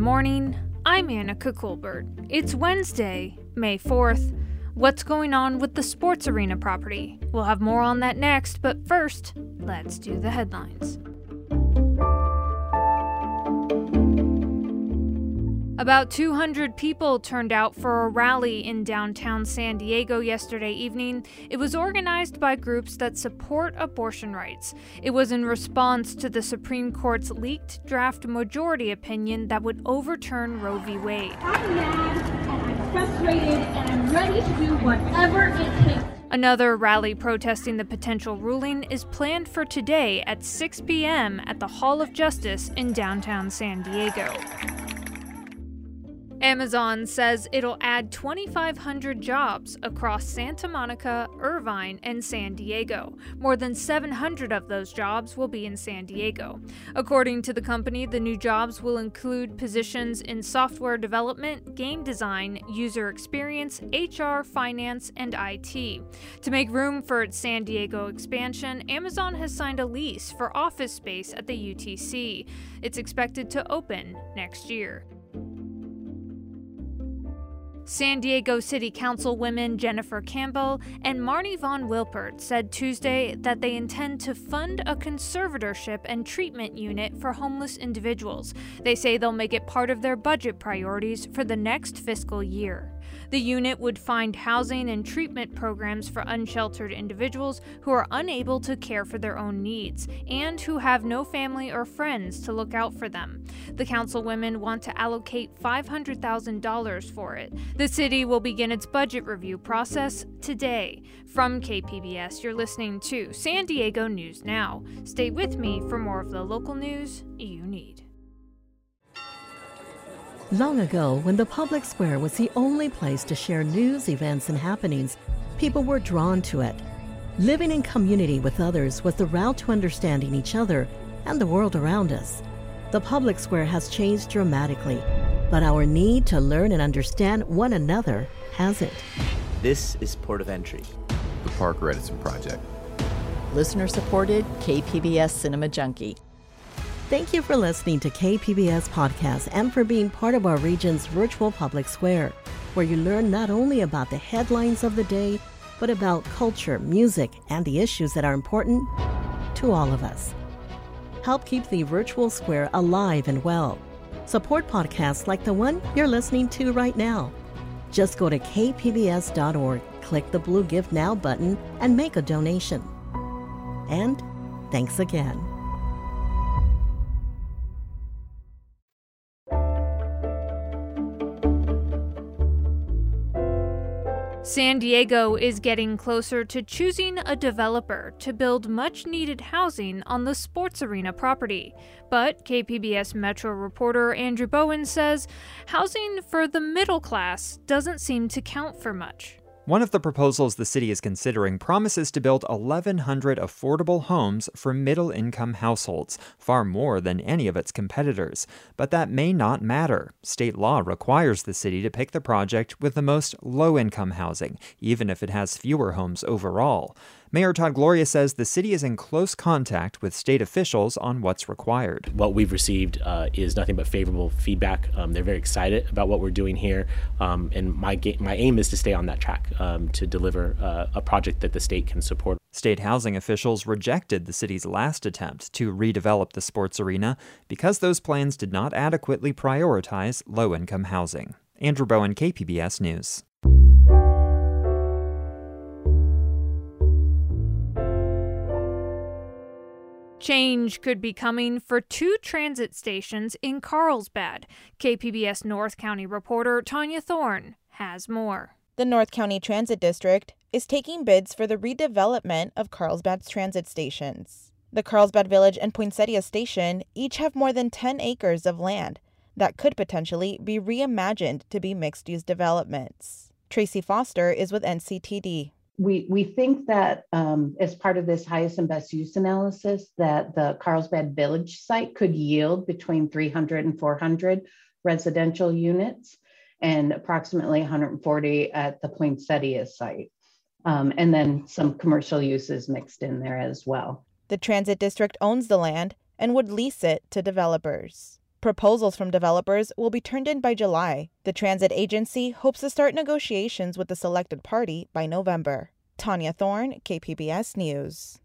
morning. I'm Annika Colbert. It's Wednesday, May 4th. What's going on with the sports arena property? We'll have more on that next, but first, let's do the headlines. About 200 people turned out for a rally in downtown San Diego yesterday evening. It was organized by groups that support abortion rights. It was in response to the Supreme Court's leaked draft majority opinion that would overturn Roe v. Wade. I'm mad and I'm frustrated and I'm ready to do whatever it takes. Another rally protesting the potential ruling is planned for today at 6 p.m. at the Hall of Justice in downtown San Diego. Amazon says it'll add 2,500 jobs across Santa Monica, Irvine, and San Diego. More than 700 of those jobs will be in San Diego. According to the company, the new jobs will include positions in software development, game design, user experience, HR, finance, and IT. To make room for its San Diego expansion, Amazon has signed a lease for office space at the UTC. It's expected to open next year. San Diego City Councilwomen Jennifer Campbell and Marni Von Wilpert said Tuesday that they intend to fund a conservatorship and treatment unit for homeless individuals. They say they'll make it part of their budget priorities for the next fiscal year. The unit would find housing and treatment programs for unsheltered individuals who are unable to care for their own needs and who have no family or friends to look out for them. The councilwomen want to allocate $500,000 for it. The city will begin its budget review process today. From KPBS, you're listening to San Diego News Now. Stay with me for more of the local news you need. Long ago, when the public square was the only place to share news, events, and happenings, people were drawn to it. Living in community with others was the route to understanding each other and the world around us. The public square has changed dramatically, but our need to learn and understand one another hasn't. This is Port of Entry, the Parker Edison Project. Listener supported KPBS Cinema Junkie. Thank you for listening to KPBS Podcast and for being part of our region's virtual public square, where you learn not only about the headlines of the day, but about culture, music, and the issues that are important to all of us. Help keep the virtual square alive and well. Support podcasts like the one you're listening to right now. Just go to kpbs.org, click the blue Give Now button, and make a donation. And thanks again. San Diego is getting closer to choosing a developer to build much needed housing on the sports arena property. But KPBS Metro reporter Andrew Bowen says housing for the middle class doesn't seem to count for much. One of the proposals the city is considering promises to build 1,100 affordable homes for middle income households, far more than any of its competitors. But that may not matter. State law requires the city to pick the project with the most low income housing, even if it has fewer homes overall. Mayor Todd Gloria says the city is in close contact with state officials on what's required. What we've received uh, is nothing but favorable feedback. Um, they're very excited about what we're doing here, um, and my ga- my aim is to stay on that track um, to deliver uh, a project that the state can support. State housing officials rejected the city's last attempt to redevelop the sports arena because those plans did not adequately prioritize low income housing. Andrew Bowen, KPBS News. Change could be coming for two transit stations in Carlsbad. KPBS North County reporter Tania Thorne has more. The North County Transit District is taking bids for the redevelopment of Carlsbad's transit stations. The Carlsbad Village and Poinsettia Station each have more than 10 acres of land that could potentially be reimagined to be mixed use developments. Tracy Foster is with NCTD we we think that um, as part of this highest and best use analysis that the Carlsbad Village site could yield between 300 and 400 residential units and approximately 140 at the Poinsettia site. Um, and then some commercial uses mixed in there as well. The transit district owns the land and would lease it to developers. Proposals from developers will be turned in by July. The transit agency hopes to start negotiations with the selected party by November. Tania Thorne, KPBS News.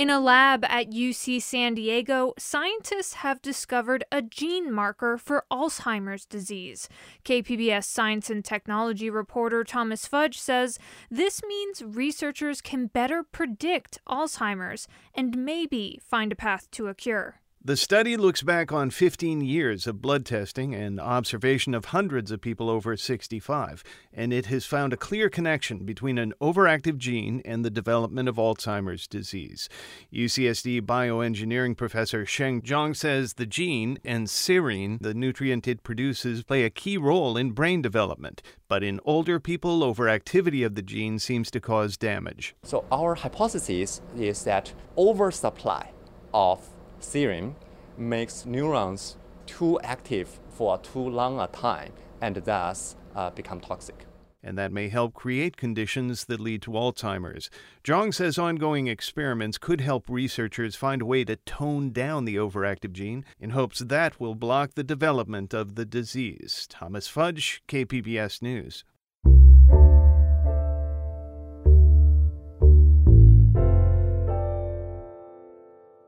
In a lab at UC San Diego, scientists have discovered a gene marker for Alzheimer's disease. KPBS science and technology reporter Thomas Fudge says this means researchers can better predict Alzheimer's and maybe find a path to a cure. The study looks back on 15 years of blood testing and observation of hundreds of people over 65, and it has found a clear connection between an overactive gene and the development of Alzheimer's disease. UCSD bioengineering professor Sheng Zhong says the gene and serine, the nutrient it produces, play a key role in brain development, but in older people, overactivity of the gene seems to cause damage. So, our hypothesis is that oversupply of serine makes neurons too active for too long a time and thus uh, become toxic. And that may help create conditions that lead to Alzheimer's. Zhong says ongoing experiments could help researchers find a way to tone down the overactive gene in hopes that will block the development of the disease. Thomas Fudge, KPBS News.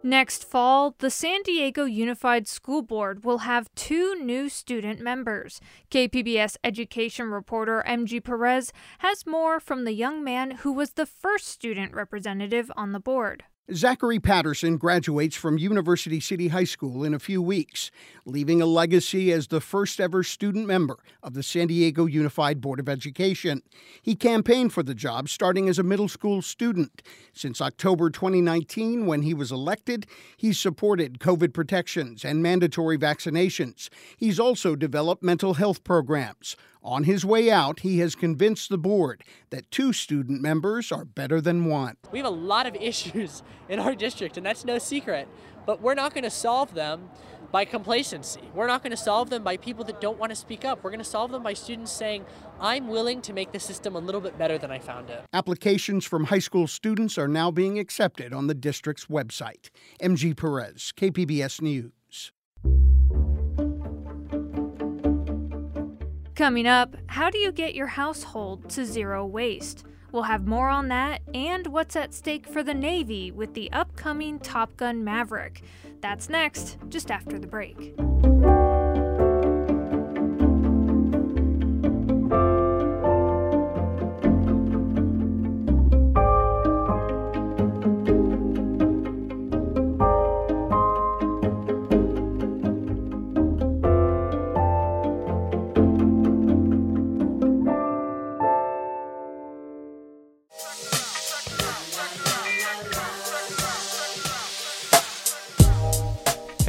Next fall, the San Diego Unified School Board will have two new student members. KPBS education reporter MG Perez has more from the young man who was the first student representative on the board. Zachary Patterson graduates from University City High School in a few weeks, leaving a legacy as the first ever student member of the San Diego Unified Board of Education. He campaigned for the job starting as a middle school student. Since October 2019, when he was elected, he's supported COVID protections and mandatory vaccinations. He's also developed mental health programs. On his way out, he has convinced the board that two student members are better than one. We have a lot of issues in our district, and that's no secret, but we're not going to solve them by complacency. We're not going to solve them by people that don't want to speak up. We're going to solve them by students saying, I'm willing to make the system a little bit better than I found it. Applications from high school students are now being accepted on the district's website. MG Perez, KPBS News. Coming up, how do you get your household to zero waste? We'll have more on that and what's at stake for the Navy with the upcoming Top Gun Maverick. That's next, just after the break.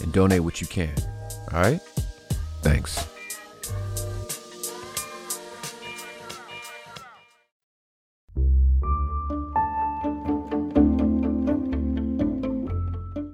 and donate what you can. All right? Thanks.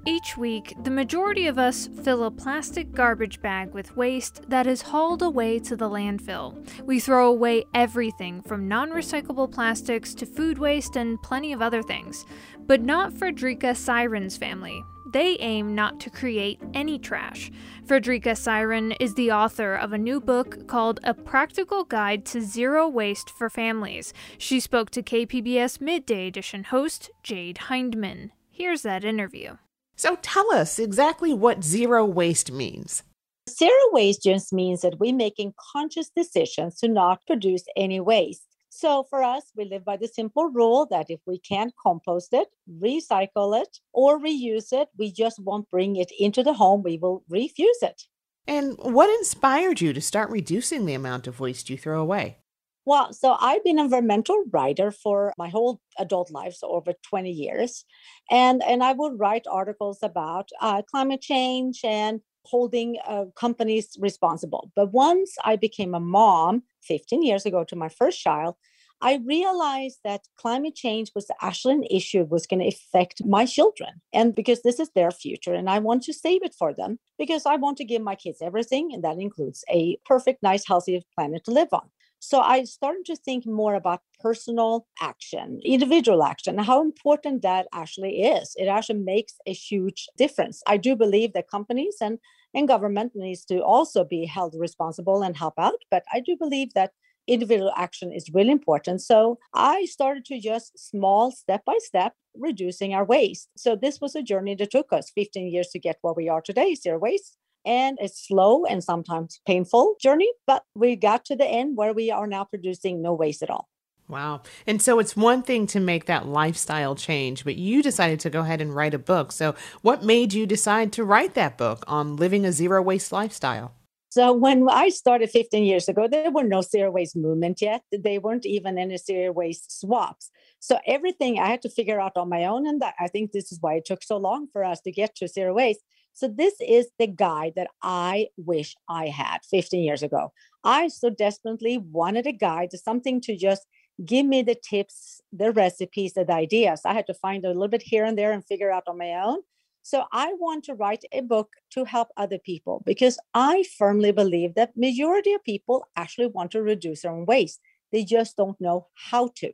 Each week, the majority of us fill a plastic garbage bag with waste that is hauled away to the landfill. We throw away everything from non recyclable plastics to food waste and plenty of other things. But not Fredrika Syren's family. They aim not to create any trash. Fredrika Syren is the author of a new book called A Practical Guide to Zero Waste for Families. She spoke to KPBS Midday Edition host Jade Hindman. Here's that interview. So tell us exactly what zero waste means. Zero waste just means that we're making conscious decisions to not produce any waste. So for us, we live by the simple rule that if we can't compost it, recycle it, or reuse it, we just won't bring it into the home. We will refuse it. And what inspired you to start reducing the amount of waste you throw away? Well, so I've been an environmental writer for my whole adult life, so over 20 years. And, and I would write articles about uh, climate change and holding uh, companies responsible. But once I became a mom 15 years ago to my first child, I realized that climate change was actually an issue was going to affect my children. And because this is their future and I want to save it for them because I want to give my kids everything and that includes a perfect nice healthy planet to live on. So I started to think more about personal action, individual action, how important that actually is. It actually makes a huge difference. I do believe that companies and, and government needs to also be held responsible and help out. But I do believe that individual action is really important. So I started to just small step by step reducing our waste. So this was a journey that took us 15 years to get where we are today, zero waste and a slow and sometimes painful journey, but we got to the end where we are now producing no waste at all. Wow. And so it's one thing to make that lifestyle change, but you decided to go ahead and write a book. So, what made you decide to write that book on living a zero waste lifestyle? So when I started 15 years ago, there were no zero waste movement yet. They weren't even any zero waste swaps. So everything I had to figure out on my own. And I think this is why it took so long for us to get to zero waste. So this is the guide that I wish I had 15 years ago. I so desperately wanted a guide, something to just give me the tips, the recipes, the ideas. I had to find a little bit here and there and figure out on my own. So I want to write a book to help other people because I firmly believe that majority of people actually want to reduce their own waste. They just don't know how to.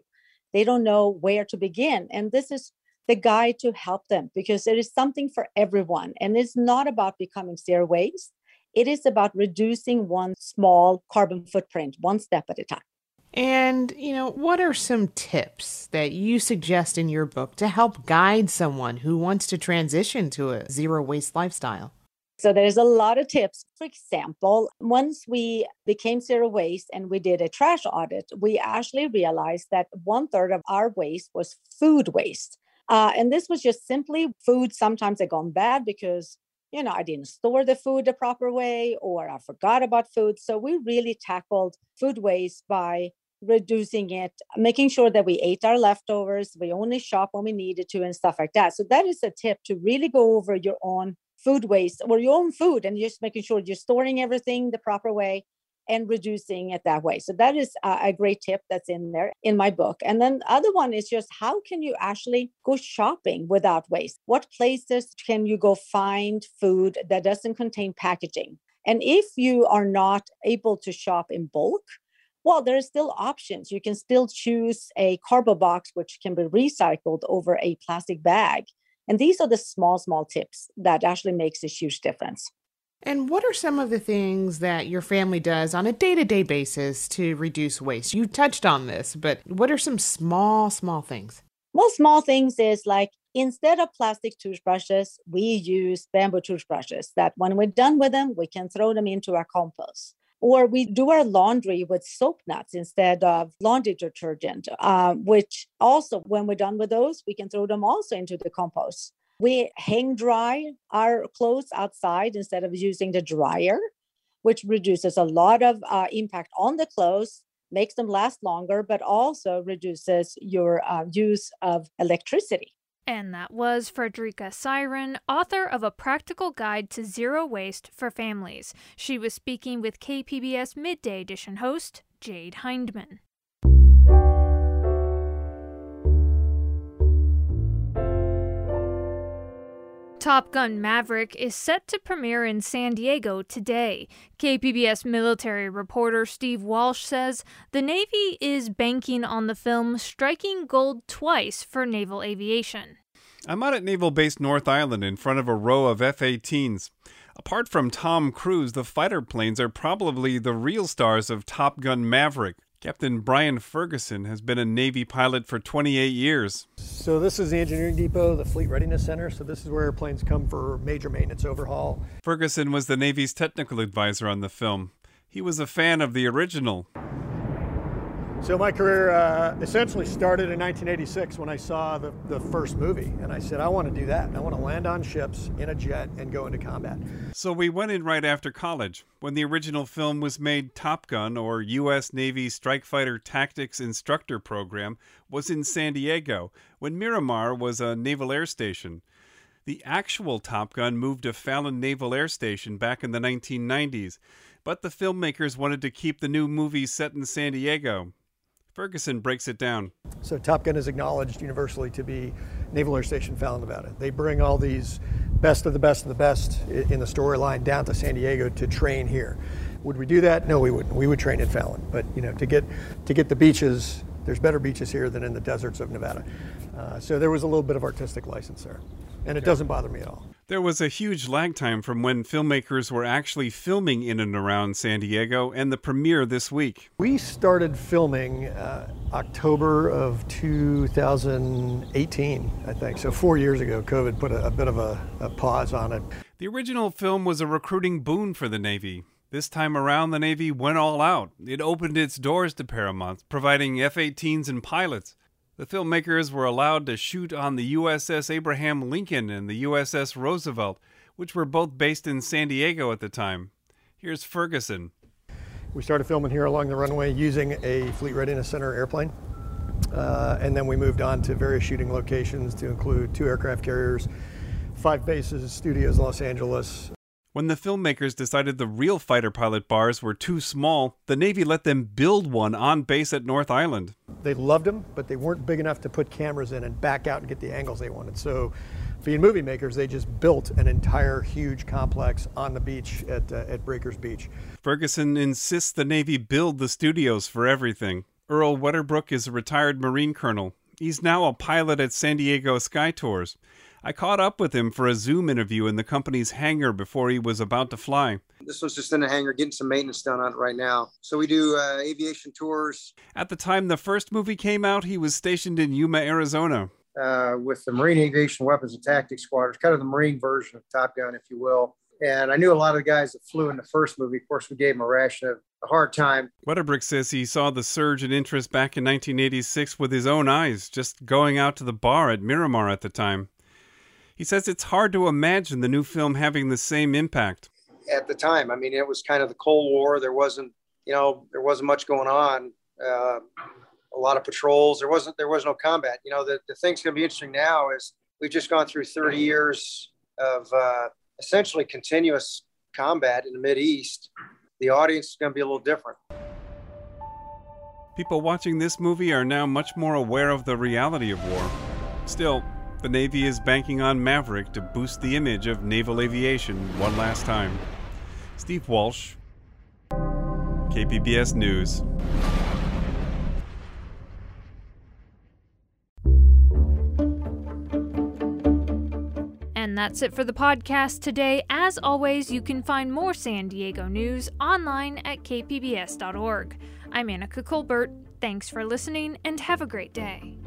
They don't know where to begin. And this is the guide to help them because there is something for everyone. And it's not about becoming zero waste. It is about reducing one small carbon footprint, one step at a time. And, you know, what are some tips that you suggest in your book to help guide someone who wants to transition to a zero waste lifestyle? So there's a lot of tips. For example, once we became zero waste and we did a trash audit, we actually realized that one third of our waste was food waste. Uh, and this was just simply food sometimes had gone bad because, you know, I didn't store the food the proper way or I forgot about food. So we really tackled food waste by reducing it, making sure that we ate our leftovers, we only shop when we needed to, and stuff like that. So that is a tip to really go over your own food waste or your own food and just making sure you're storing everything the proper way and reducing it that way. So that is a, great tip that's in there in my book. And then the other one is just how can you actually go shopping without waste? What places can you go find food that doesn't contain packaging? And if you are not able to shop in bulk, well, there are still options. You can still choose a cardboard box, which can be recycled over a plastic bag. And these are the small, small tips that actually makes a huge difference. And what are some of the things that your family does on a day to day basis to reduce waste? You touched on this, but what are some small, small things? Well, small things is like instead of plastic toothbrushes, we use bamboo toothbrushes that when we're done with them, we can throw them into our compost. Or we do our laundry with soap nuts instead of laundry detergent, uh, which also, when we're done with those, we can throw them also into the compost. We hang dry our clothes outside instead of using the dryer, which reduces a lot of uh, impact on the clothes, makes them last longer, but also reduces your uh, use of electricity. And that was Fredrika Syren, author of A Practical Guide to Zero Waste for Families. She was speaking with KPBS Midday Edition host Jade Hindman. Top Gun Maverick is set to premiere in San Diego today. KPBS military reporter Steve Walsh says the Navy is banking on the film striking gold twice for naval aviation. I'm out at Naval Base North Island in front of a row of F 18s. Apart from Tom Cruise, the fighter planes are probably the real stars of Top Gun Maverick. Captain Brian Ferguson has been a Navy pilot for 28 years. So, this is the engineering depot, the Fleet Readiness Center. So, this is where airplanes come for major maintenance overhaul. Ferguson was the Navy's technical advisor on the film. He was a fan of the original. So my career uh, essentially started in 1986 when I saw the, the first movie, and I said, I want to do that. I want to land on ships in a jet and go into combat. So we went in right after college, when the original film was made. Top Gun, or U.S. Navy Strike Fighter Tactics Instructor Program, was in San Diego, when Miramar was a naval air station. The actual Top Gun moved to Fallon Naval Air Station back in the 1990s, but the filmmakers wanted to keep the new movie set in San Diego. Ferguson breaks it down. So Top Gun is acknowledged universally to be Naval Air Station Fallon, Nevada. They bring all these best of the best of the best in the storyline down to San Diego to train here. Would we do that? No, we wouldn't. We would train in Fallon. But you know, to get to get the beaches, there's better beaches here than in the deserts of Nevada. Uh, so there was a little bit of artistic license there, and it doesn't bother me at all. There was a huge lag time from when filmmakers were actually filming in and around San Diego and the premiere this week. We started filming uh, October of 2018, I think. So four years ago, COVID put a, a bit of a, a pause on it. The original film was a recruiting boon for the Navy. This time around, the Navy went all out. It opened its doors to Paramount, providing F 18s and pilots. The filmmakers were allowed to shoot on the USS Abraham Lincoln and the USS Roosevelt, which were both based in San Diego at the time. Here's Ferguson. We started filming here along the runway using a Fleet Readiness Center airplane. Uh, and then we moved on to various shooting locations to include two aircraft carriers, five bases, studios, Los Angeles, when the filmmakers decided the real fighter pilot bars were too small, the Navy let them build one on base at North Island. They loved them, but they weren't big enough to put cameras in and back out and get the angles they wanted. So, being movie makers, they just built an entire huge complex on the beach at, uh, at Breakers Beach. Ferguson insists the Navy build the studios for everything. Earl Wedderbrook is a retired Marine colonel. He's now a pilot at San Diego Sky Tours. I caught up with him for a Zoom interview in the company's hangar before he was about to fly. This was just in the hangar getting some maintenance done on it right now. So we do uh, aviation tours. At the time the first movie came out, he was stationed in Yuma, Arizona. Uh, with the Marine Aviation Weapons and Tactics Squadron, kind of the Marine version of Top Gun, if you will. And I knew a lot of the guys that flew in the first movie. Of course, we gave them a ration of a hard time. Wedderbrick says he saw the surge in interest back in 1986 with his own eyes, just going out to the bar at Miramar at the time. He says it's hard to imagine the new film having the same impact. At the time, I mean, it was kind of the Cold War. There wasn't, you know, there wasn't much going on. Uh, a lot of patrols. There wasn't. There was no combat. You know, the the thing's going to be interesting now is we've just gone through 30 years of uh, essentially continuous combat in the Mid East. The audience is going to be a little different. People watching this movie are now much more aware of the reality of war. Still, the Navy is banking on Maverick to boost the image of naval aviation one last time. Steve Walsh, KPBS News. And that's it for the podcast today. As always, you can find more San Diego news online at kpbs.org. I'm Annika Colbert. Thanks for listening and have a great day.